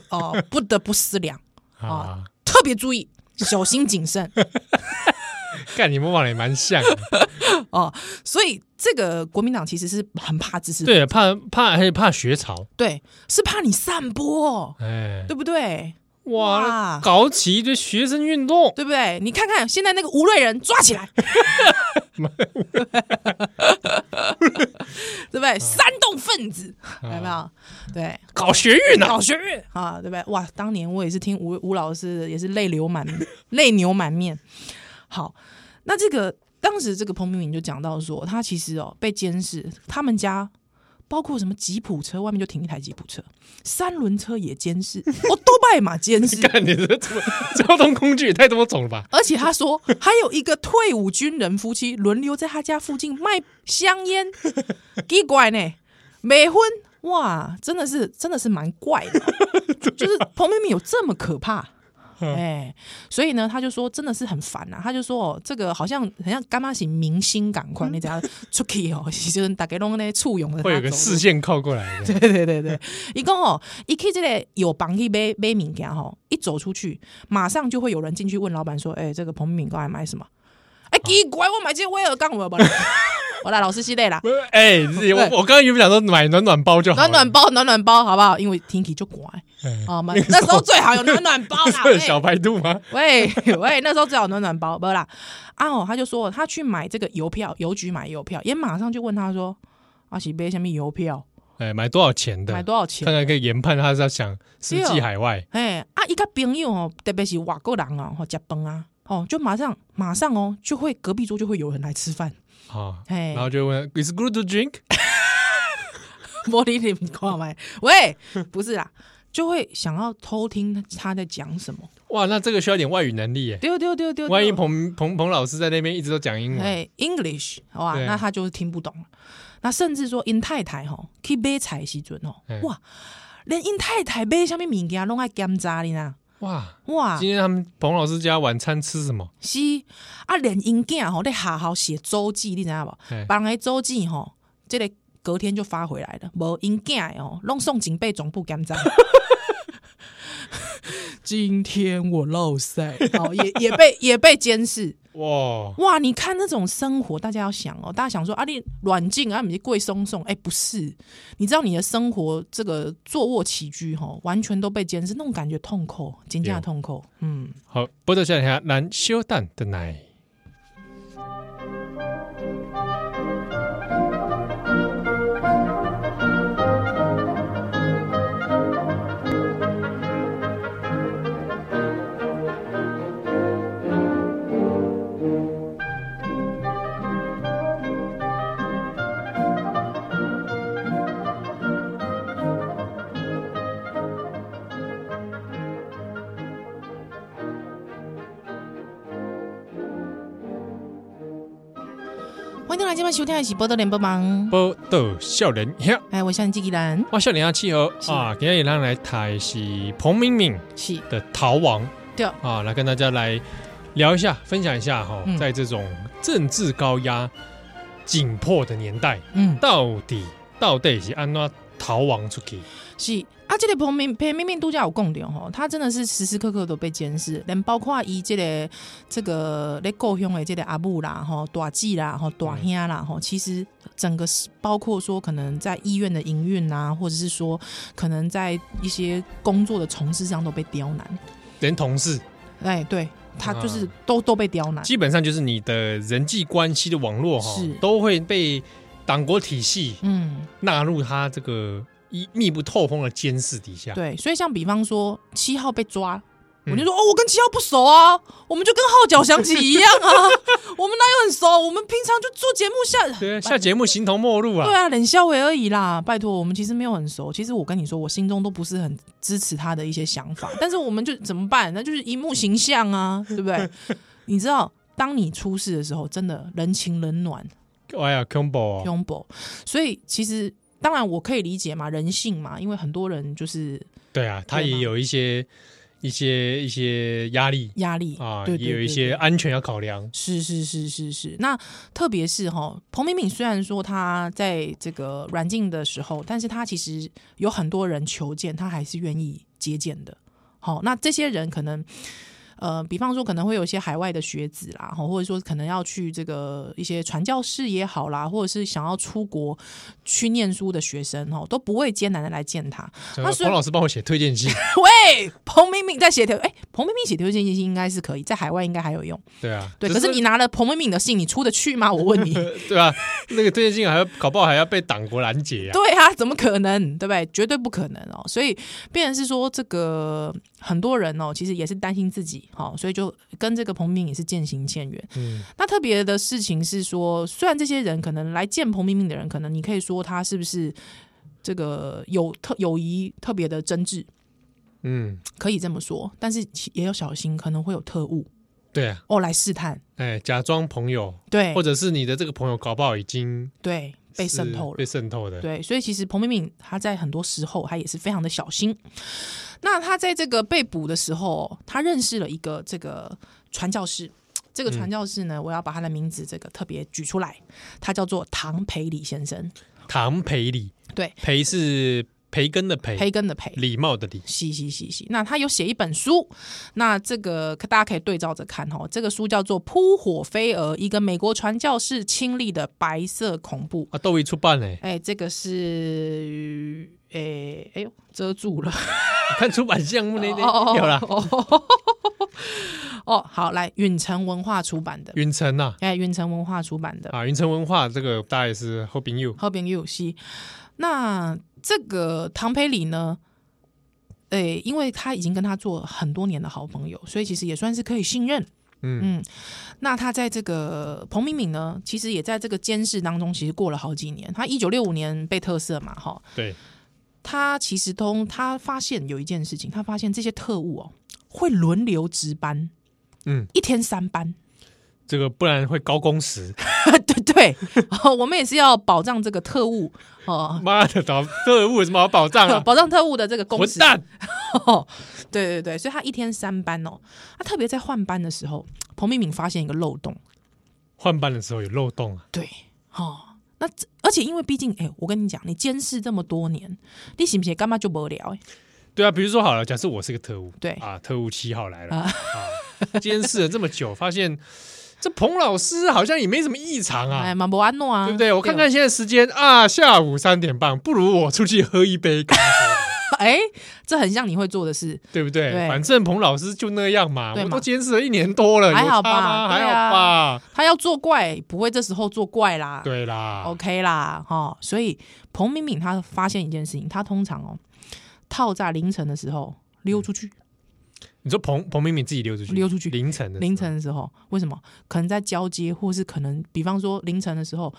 Speaker 2: 哦、呃，不得不思量 啊，特别注意，小心谨慎。
Speaker 1: 干你模仿的也蛮像。
Speaker 2: 哦，所以这个国民党其实是很怕知识，
Speaker 1: 对，怕怕还怕学潮，
Speaker 2: 对，是怕你散播，哎，对不对？
Speaker 1: 哇，搞起一堆学生运动，
Speaker 2: 对不对？你看看现在那个吴叡人抓起来，对不对？煽动分子有没有？对，
Speaker 1: 搞学运呢？
Speaker 2: 搞学运啊，对不对？哇，当年我也是听吴吴老师，也是泪流满 泪流满面。好，那这个当时这个彭明敏就讲到说，他其实哦被监视，他们家。包括什么吉普车外面就停一台吉普车，三轮车也监视，哦，多拜嘛监视。
Speaker 1: 看你这交通工具也太多种了吧？
Speaker 2: 而且他说还有一个退伍军人夫妻轮流在他家附近卖香烟，奇怪呢，没婚哇，真的是真的是蛮怪的，就是彭明明有这么可怕？哎，所以呢，他就说真的是很烦呐。他就说哦，这个好像很像干妈型明星赶快那家出去哦，就是大概弄那簇拥的，
Speaker 1: 会有个视线靠过来的。
Speaker 2: 对对对对，一共哦，一去这里有帮去买买物件吼，一走出去，马上就会有人进去问老板说：“哎，这个彭明敏刚才买什么？”哎，奇怪，我买这威尔刚，我不。好啦，老师系列啦。
Speaker 1: 哎，我我刚刚原本想说买暖暖包就好，
Speaker 2: 暖暖包暖暖包好不好？因为天气就乖啊，那时候最好有暖暖包啦。
Speaker 1: 小白兔吗？
Speaker 2: 喂 喂，那时候最好暖暖包，不啦。啊哦，他就说他去买这个邮票，邮局买邮票，也马上就问他说：“阿喜买什么邮票？
Speaker 1: 哎，买多少钱的？
Speaker 2: 买多少钱？
Speaker 1: 看看可以研判他是要想实际海外。
Speaker 2: 哎啊，一个朋友哦，特别是外国人哦，或加班啊，哦，就马上马上哦，就会隔壁桌就会有人来吃饭。”
Speaker 1: 啊，然后就问，Is good to drink？
Speaker 2: 玻璃你挂麦？喂，不是啦，就会想要偷听他在讲什么。
Speaker 1: 哇，那这个需要点外语能力耶。
Speaker 2: 丢丢丢丢，
Speaker 1: 万一彭彭彭老师在那边一直都讲英文，
Speaker 2: 哎，English，哇，那他就是听不懂。那甚至说，因太太吼去买菜时阵哦，哇，连因太太买什么物件拢爱检查你呢。
Speaker 1: 哇哇！今天他们彭老师家晚餐吃什么？
Speaker 2: 是啊，连因囝吼在好好写周记，你知道不？帮个周记吼，这个隔天就发回来了。无因囝哦，拢送警备总部检查。今天我漏赛，好，也也被也被监视。哇哇！你看那种生活，大家要想哦，大家想说啊，你软禁啊，你贵松松，哎，不是，你知道你的生活这个坐卧起居哈，完全都被监视，那种感觉痛苦，真正痛苦。嗯，
Speaker 1: 好，不得下下难修蛋的奶。
Speaker 2: 今晚收听的是《波多连播网》，
Speaker 1: 报道笑人，嘿，
Speaker 2: 哎，我笑你自己人，
Speaker 1: 哇，笑脸啊，契合啊，今天也让来台是彭敏敏是。的逃亡，对。啊，来跟大家来聊一下，分享一下哈，在这种政治高压紧迫的年代，嗯，到底到底是安怎逃亡出去？
Speaker 2: 是。啊，这个彭明彭明明度假有共点吼，他真的是时时刻刻都被监视，连包括伊这个这个咧故乡的这个阿母啦、吼大姐啦、吼大兄啦、吼，其实整个是包括说可能在医院的营运啊，或者是说可能在一些工作的从事上都被刁难，
Speaker 1: 连同事，
Speaker 2: 哎，对他就是都、啊、都被刁难，
Speaker 1: 基本上就是你的人际关系的网络哈，是。都会被党国体系嗯纳入他这个。一密不透风的监视底下，
Speaker 2: 对，所以像比方说七号被抓，嗯、我就说哦，我跟七号不熟啊，我们就跟号角响起一样啊，我们哪有很熟？我们平常就做节目下，
Speaker 1: 对，下节目形同陌路啊，
Speaker 2: 对啊，冷笑话而已啦，拜托，我们其实没有很熟。其实我跟你说，我心中都不是很支持他的一些想法，但是我们就怎么办？那就是荧幕形象啊，对不对？你知道，当你出事的时候，真的人情冷暖，
Speaker 1: 哎呀，恐怖啊，
Speaker 2: 恐怖，所以其实。当然，我可以理解嘛，人性嘛，因为很多人就是
Speaker 1: 对啊，他也有一些一些一些压力，
Speaker 2: 压力
Speaker 1: 啊，也有一些安全要考量。
Speaker 2: 是是是是是。那特别是哈，彭敏敏虽然说他在这个软禁的时候，但是他其实有很多人求见，他还是愿意接见的。好，那这些人可能呃，比方说可能会有一些海外的学子啦，或者说可能要去这个一些传教士也好啦，或者是想要出国去念书的学生哦，都不会艰难的来见他。
Speaker 1: 那彭老师帮我写推荐信。
Speaker 2: 喂，彭明敏在写推，哎，彭明敏写推荐信应该是可以，在海外应该还有用。
Speaker 1: 对啊，
Speaker 2: 对。可是你拿了彭明敏的信，你出得去吗？我问你。
Speaker 1: 对啊，那个推荐信还要搞不好还要被党国拦截啊。
Speaker 2: 对啊，怎么可能？对不对？绝对不可能哦。所以，变成是说这个很多人哦，其实也是担心自己，好，所以就跟这个彭明敏也是渐行渐远。嗯，那特别的事情是说，虽然这些人可能来见彭明敏的人，可能你可以说他是不是这个有特友谊特别的真挚，嗯，可以这么说，但是也要小心，可能会有特务，
Speaker 1: 对啊，
Speaker 2: 哦，来试探，
Speaker 1: 哎，假装朋友，
Speaker 2: 对，
Speaker 1: 或者是你的这个朋友搞不好已经
Speaker 2: 对。被渗透了，
Speaker 1: 被渗透的。
Speaker 2: 对，所以其实彭敏敏她在很多时候她也是非常的小心。那她在这个被捕的时候，她认识了一个这个传教士。这个传教士呢，嗯、我要把他的名字这个特别举出来，他叫做唐培礼先生。
Speaker 1: 唐培礼，
Speaker 2: 对，
Speaker 1: 培是。培根的培，
Speaker 2: 培根的培，
Speaker 1: 礼貌的礼，
Speaker 2: 嘻嘻嘻嘻。那他有写一本书，那这个大家可以对照着看哦。这个书叫做《扑火飞蛾》，一个美国传教士亲历的白色恐怖
Speaker 1: 啊，都已出版嘞。
Speaker 2: 哎，这个是，哎，哎呦，遮住了。
Speaker 1: 看出版项目那边有了。
Speaker 2: 哦，好，来，允城文化出版的。
Speaker 1: 允城呐，
Speaker 2: 哎，允城文化出版的
Speaker 1: 啊，允城文化这个大概是好朋友，
Speaker 2: 好朋友是那。这个唐培里呢，诶，因为他已经跟他做很多年的好朋友，所以其实也算是可以信任。嗯嗯，那他在这个彭明敏呢，其实也在这个监视当中，其实过了好几年。他一九六五年被特赦嘛，哈。
Speaker 1: 对。
Speaker 2: 他其实都他发现有一件事情，他发现这些特务哦会轮流值班，嗯，一天三班。
Speaker 1: 这个不然会高工时，
Speaker 2: 对对，我们也是要保障这个特务哦。
Speaker 1: 妈的，找特务有什么好保障啊？
Speaker 2: 保障特务的这个工时。
Speaker 1: 混蛋！
Speaker 2: 对对对，所以他一天三班哦。他特别在换班的时候，彭明敏发现一个漏洞。
Speaker 1: 换班的时候有漏洞啊？
Speaker 2: 对，哦，那而且因为毕竟，哎，我跟你讲，你监视这么多年，你行不行干嘛就无聊？哎，
Speaker 1: 对啊，比如说好了，假设我是个特务，
Speaker 2: 对
Speaker 1: 啊，特务七号来了啊，监视了这么久，发现。这彭老师好像也没什么异常啊，
Speaker 2: 哎，蛮不安诺啊，
Speaker 1: 对不对？我看看现在时间啊，下午三点半，不如我出去喝一杯咖啡。
Speaker 2: 哎，这很像你会做的事，
Speaker 1: 对不对？反正彭老师就那样嘛，我都监视了一年多了，
Speaker 2: 还好吧？
Speaker 1: 还好吧？
Speaker 2: 他要作怪，不会这时候作怪啦。
Speaker 1: 对啦
Speaker 2: ，OK 啦，哈。所以彭敏敏他发现一件事情，他通常哦，套在凌晨的时候溜出去。
Speaker 1: 你说彭彭敏敏自己溜出去，
Speaker 2: 溜出去
Speaker 1: 凌晨的
Speaker 2: 凌晨的时候，为什么？可能在交接，或是可能，比方说凌晨的时候，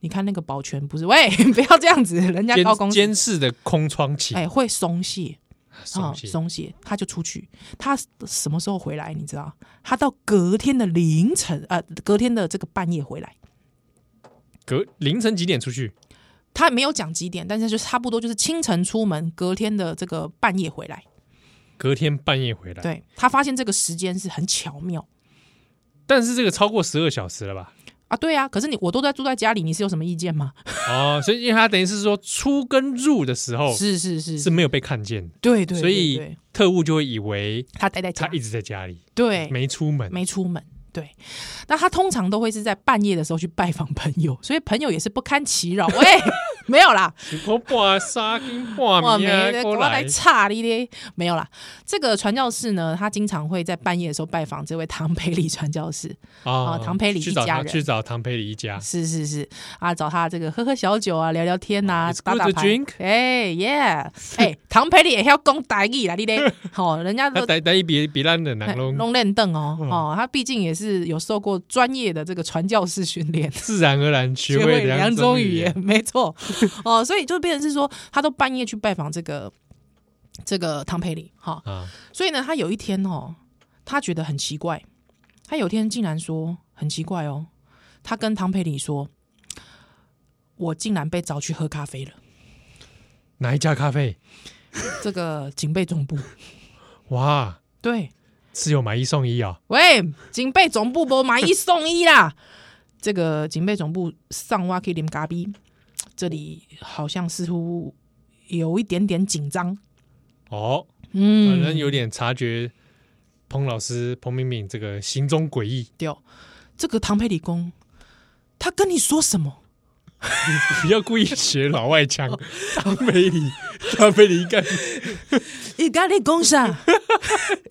Speaker 2: 你看那个保全不是？喂，不要这样子，人家高公
Speaker 1: 监视的空窗期，
Speaker 2: 哎，会松懈，松懈，松懈，他就出去。他什么时候回来？你知道？他到隔天的凌晨，呃，隔天的这个半夜回来。
Speaker 1: 隔凌晨几点出去？
Speaker 2: 他没有讲几点，但是就差不多就是清晨出门，隔天的这个半夜回来。
Speaker 1: 隔天半夜回来，
Speaker 2: 对，他发现这个时间是很巧妙，
Speaker 1: 但是这个超过十二小时了吧？
Speaker 2: 啊，对啊，可是你我都在住在家里，你是有什么意见吗？
Speaker 1: 哦，所以因为他等于是说出跟入的时候，
Speaker 2: 是是是
Speaker 1: 是没有被看见，
Speaker 2: 对对，
Speaker 1: 所以特务就会以为
Speaker 2: 他待在家，
Speaker 1: 他一直在家里，
Speaker 2: 对，
Speaker 1: 没出门，
Speaker 2: 没出门。对，那他通常都会是在半夜的时候去拜访朋友，所以朋友也是不堪其扰。喂，没有啦，
Speaker 1: 我半沙金挂名过来。
Speaker 2: 差一点，没有啦。这个传教士呢，他经常会在半夜的时候拜访这位唐培礼传教士。啊，唐培礼一家人。
Speaker 1: 去找唐培礼一家，
Speaker 2: 是是是。啊，找他这个喝喝小酒啊，聊聊天呐，打打牌。哎耶，哎，唐培礼也要讲台语啦，你咧，好，人家
Speaker 1: 台台语比比咱的难拢
Speaker 2: 拢练邓哦，哦，他毕竟也。是有受过专业的这个传教士训练，
Speaker 1: 自然而然学会两种语言，
Speaker 2: 没错 哦，所以就变成是说，他都半夜去拜访这个这个唐培礼哈，啊、所以呢，他有一天哦，他觉得很奇怪，他有一天竟然说很奇怪哦，他跟唐培礼说，我竟然被找去喝咖啡了，
Speaker 1: 哪一家咖啡？
Speaker 2: 这个警备总部，
Speaker 1: 哇，
Speaker 2: 对。
Speaker 1: 是有买一送一啊！
Speaker 2: 喂，警备总部不买一送一啦！这个警备总部上挖可以啉咖啡，这里好像似乎有一点点紧张。
Speaker 1: 哦，嗯，反正有点察觉彭老师彭敏敏这个行踪诡异。
Speaker 2: 对，这个唐佩理工，他跟你说什么？
Speaker 1: 你 不要故意学老外腔。唐培里，唐培里应该，
Speaker 2: 你跟你讲啥？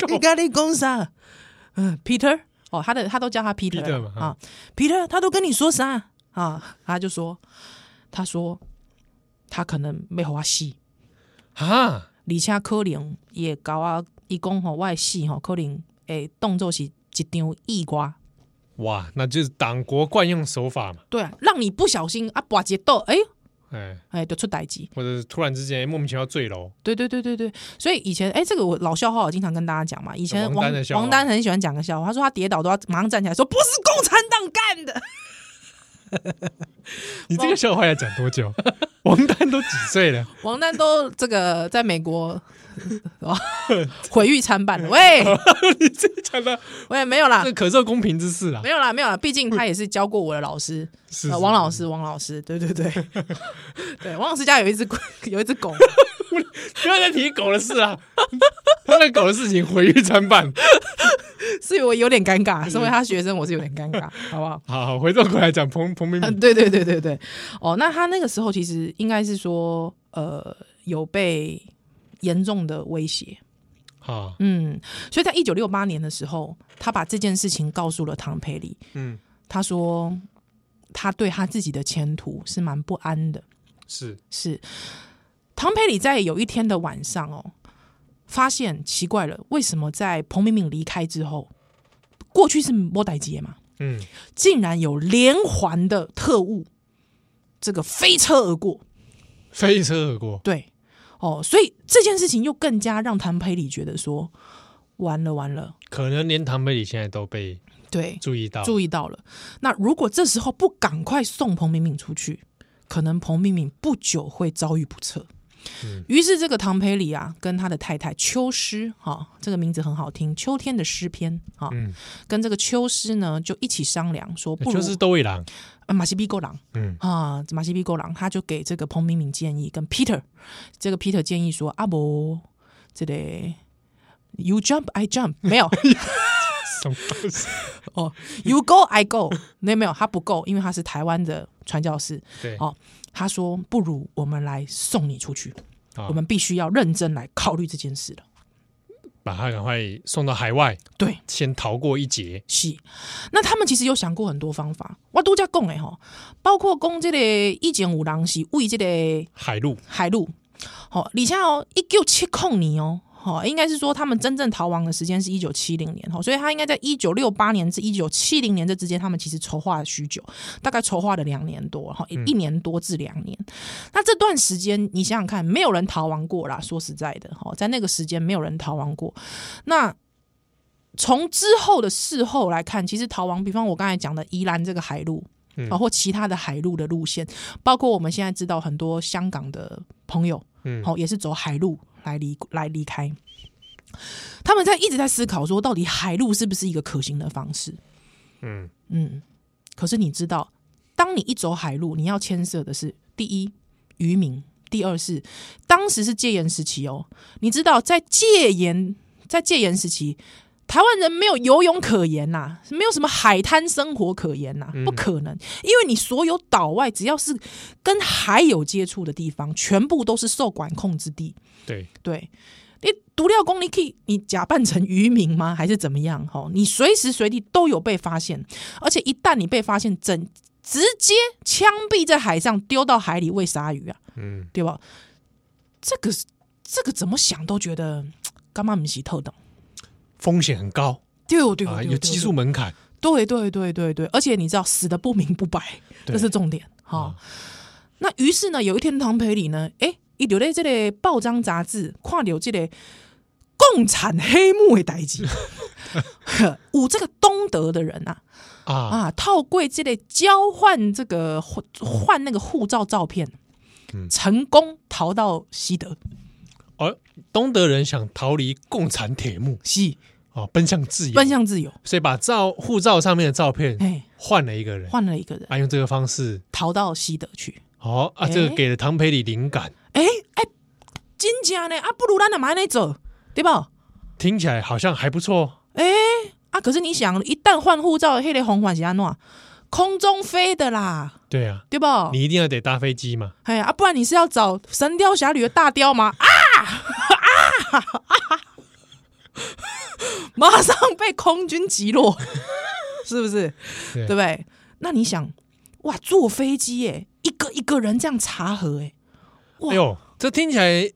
Speaker 2: 你跟你讲啥？嗯，Peter，哦，他的他都叫他 Peter, Peter 嘛啊，Peter，他都跟你说啥啊？他就说，他说他可能没和我死
Speaker 1: 啊，
Speaker 2: 而且可能也搞啊，一讲吼我死吼，可能诶动作是一张易瓜。
Speaker 1: 哇，那就是党国惯用手法嘛。
Speaker 2: 对啊，让你不小心啊，把节奏哎。
Speaker 1: 哎
Speaker 2: 哎，就出代志，
Speaker 1: 或者是突然之间莫名其妙坠楼。
Speaker 2: 对对对对对，所以以前哎，这个我老笑话，我经常跟大家讲嘛。以前王王丹很喜欢讲个笑话，他说他跌倒都要马上站起来说，不是共产党干的。
Speaker 1: 你这个笑话要讲多久？王丹都几岁了？
Speaker 2: 王丹都这个在美国。毁誉参半了，喂，
Speaker 1: 你自己讲的，
Speaker 2: 喂，没有啦，
Speaker 1: 这可受公平之事啦，
Speaker 2: 没有啦，没有啦，毕竟他也是教过我的老师，是王老师，王老师，对对对，对，王老师家有一只有一只狗，
Speaker 1: 不要再提狗的事啊，他在搞的事情毁誉参半，
Speaker 2: 所以我有点尴尬，身为他学生，我是有点尴尬，好不好？
Speaker 1: 好，好，回过来讲彭彭明敏，
Speaker 2: 对对对对对，哦，那他那个时候其实应该是说，呃，有被。严重的威胁，
Speaker 1: 啊，
Speaker 2: 嗯，所以在一九六八年的时候，他把这件事情告诉了唐培里，
Speaker 1: 嗯，
Speaker 2: 他说他对他自己的前途是蛮不安的，
Speaker 1: 是。
Speaker 2: 是，唐培里在有一天的晚上哦，发现奇怪了，为什么在彭敏敏离开之后，过去是莫代街嘛，
Speaker 1: 嗯，
Speaker 2: 竟然有连环的特务这个飞车而过，
Speaker 1: 飞车而过，
Speaker 2: 对。哦，所以这件事情又更加让谭培里觉得说，完了完了，
Speaker 1: 可能连谭培里现在都被
Speaker 2: 对
Speaker 1: 注意到
Speaker 2: 注意到了。那如果这时候不赶快送彭敏敏出去，可能彭敏敏不久会遭遇不测。
Speaker 1: 嗯，
Speaker 2: 于是这个唐培里啊，跟他的太太秋诗，哈、哦，这个名字很好听，秋天的诗篇，哈、哦，
Speaker 1: 嗯，
Speaker 2: 跟这个秋诗呢就一起商量说，不如
Speaker 1: 就是都一郎。
Speaker 2: 啊，马西比狗狼，
Speaker 1: 嗯。
Speaker 2: 啊，马西比狗狼，他就给这个彭明敏建议，跟 Peter，这个 Peter 建议说，阿、啊、伯，这里 You jump, I jump，没有，
Speaker 1: 什么东西？
Speaker 2: 哦，You go, I go，那没有，他不够，因为他是台湾的传教士，
Speaker 1: 对，
Speaker 2: 哦，他说不如我们来送你出去，
Speaker 1: 哦、
Speaker 2: 我们必须要认真来考虑这件事了。
Speaker 1: 把他赶快送到海外，
Speaker 2: 对，
Speaker 1: 先逃过一劫。
Speaker 2: 是，那他们其实有想过很多方法。我都在讲诶吼，包括讲这个一前五郎是为这个
Speaker 1: 海路，
Speaker 2: 海路，好，而且哦，一九七控年哦。哦，应该是说他们真正逃亡的时间是一九七零年，哈，所以他应该在一九六八年至一九七零年这之间，他们其实筹划了许久，大概筹划了两年多，哈，一年多至两年。嗯、那这段时间，你想想看，没有人逃亡过啦。说实在的，哈，在那个时间没有人逃亡过。那从之后的事后来看，其实逃亡，比方我刚才讲的宜兰这个海路，啊，或其他的海路的路线，包括我们现在知道很多香港的朋友，嗯，好，也是走海路。来离来离开，他们在一直在思考说，到底海路是不是一个可行的方式？
Speaker 1: 嗯
Speaker 2: 嗯。可是你知道，当你一走海路，你要牵涉的是第一渔民，第二是当时是戒严时期哦。你知道，在戒严在戒严时期，台湾人没有游泳可言呐、啊，没有什么海滩生活可言呐、啊，不可能。因为你所有岛外只要是跟海有接触的地方，全部都是受管控之地。
Speaker 1: 对
Speaker 2: 对，你独料工，你可以你假扮成渔民吗？还是怎么样？哈，你随时随地都有被发现，而且一旦你被发现，整直接枪毙在海上，丢到海里喂鲨鱼啊，
Speaker 1: 嗯，
Speaker 2: 对吧？这个这个怎么想都觉得 干嘛不是特等，
Speaker 1: 风险很高，
Speaker 2: 对对对，
Speaker 1: 有技术门槛，
Speaker 2: 对对对对对，而且你知道死的不明不白，这是重点哈。那于是呢，有一天唐培里呢，哎。一留在这个报章杂志，跨流这类共产黑幕的代志，有这个东德的人啊
Speaker 1: 啊，
Speaker 2: 啊，套柜这类交换这个换换那个护照照片，嗯，成功逃到西德。
Speaker 1: 而东德人想逃离共产铁幕，
Speaker 2: 是
Speaker 1: 哦，奔向自由，
Speaker 2: 奔向自由，
Speaker 1: 所以把照护照上面的照片，哎，换了一个人，
Speaker 2: 换了一个人，
Speaker 1: 啊，用这个方式逃
Speaker 2: 到西德去。
Speaker 1: 哦啊，这个给了唐培里灵感。
Speaker 2: 哎哎，真假呢？啊，不如咱俩买那走，对吧？
Speaker 1: 听起来好像还不错。
Speaker 2: 哎啊可是你想，一旦换护照，黑雷红环是安诺？空中飞的啦，
Speaker 1: 对啊，
Speaker 2: 对不？
Speaker 1: 你一定要得搭飞机嘛？
Speaker 2: 哎呀，啊，不然你是要找《神雕侠侣》的大雕吗？啊啊啊！马上被空军击落，是不是？对，对不对？那你想，哇，坐飞机耶，一个一个人这样查核，哎，
Speaker 1: 哎呦，这听起来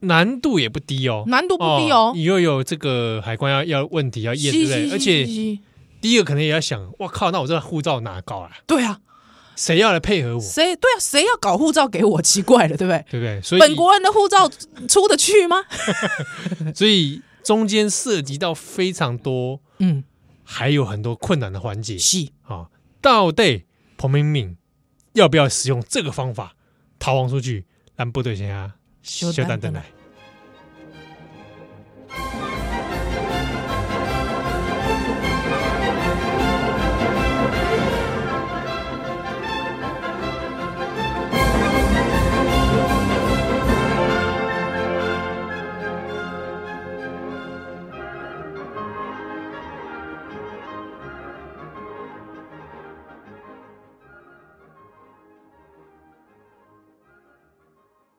Speaker 1: 难度也不低哦，
Speaker 2: 难度不低哦，
Speaker 1: 你又有这个海关要要问题要验，对不对？而且。第一个可能也要想，哇靠，那我这个护照哪搞啊？
Speaker 2: 对啊，
Speaker 1: 谁要来配合我？
Speaker 2: 谁对啊？谁要搞护照给我？奇怪了，对不对？
Speaker 1: 对不对？所以
Speaker 2: 本国人的护照出得去吗？
Speaker 1: 所以中间涉及到非常多，嗯，还有很多困难的环节。
Speaker 2: 是
Speaker 1: 啊，到底彭明敏要不要使用这个方法逃亡出去？让部队先啊，休丹等来。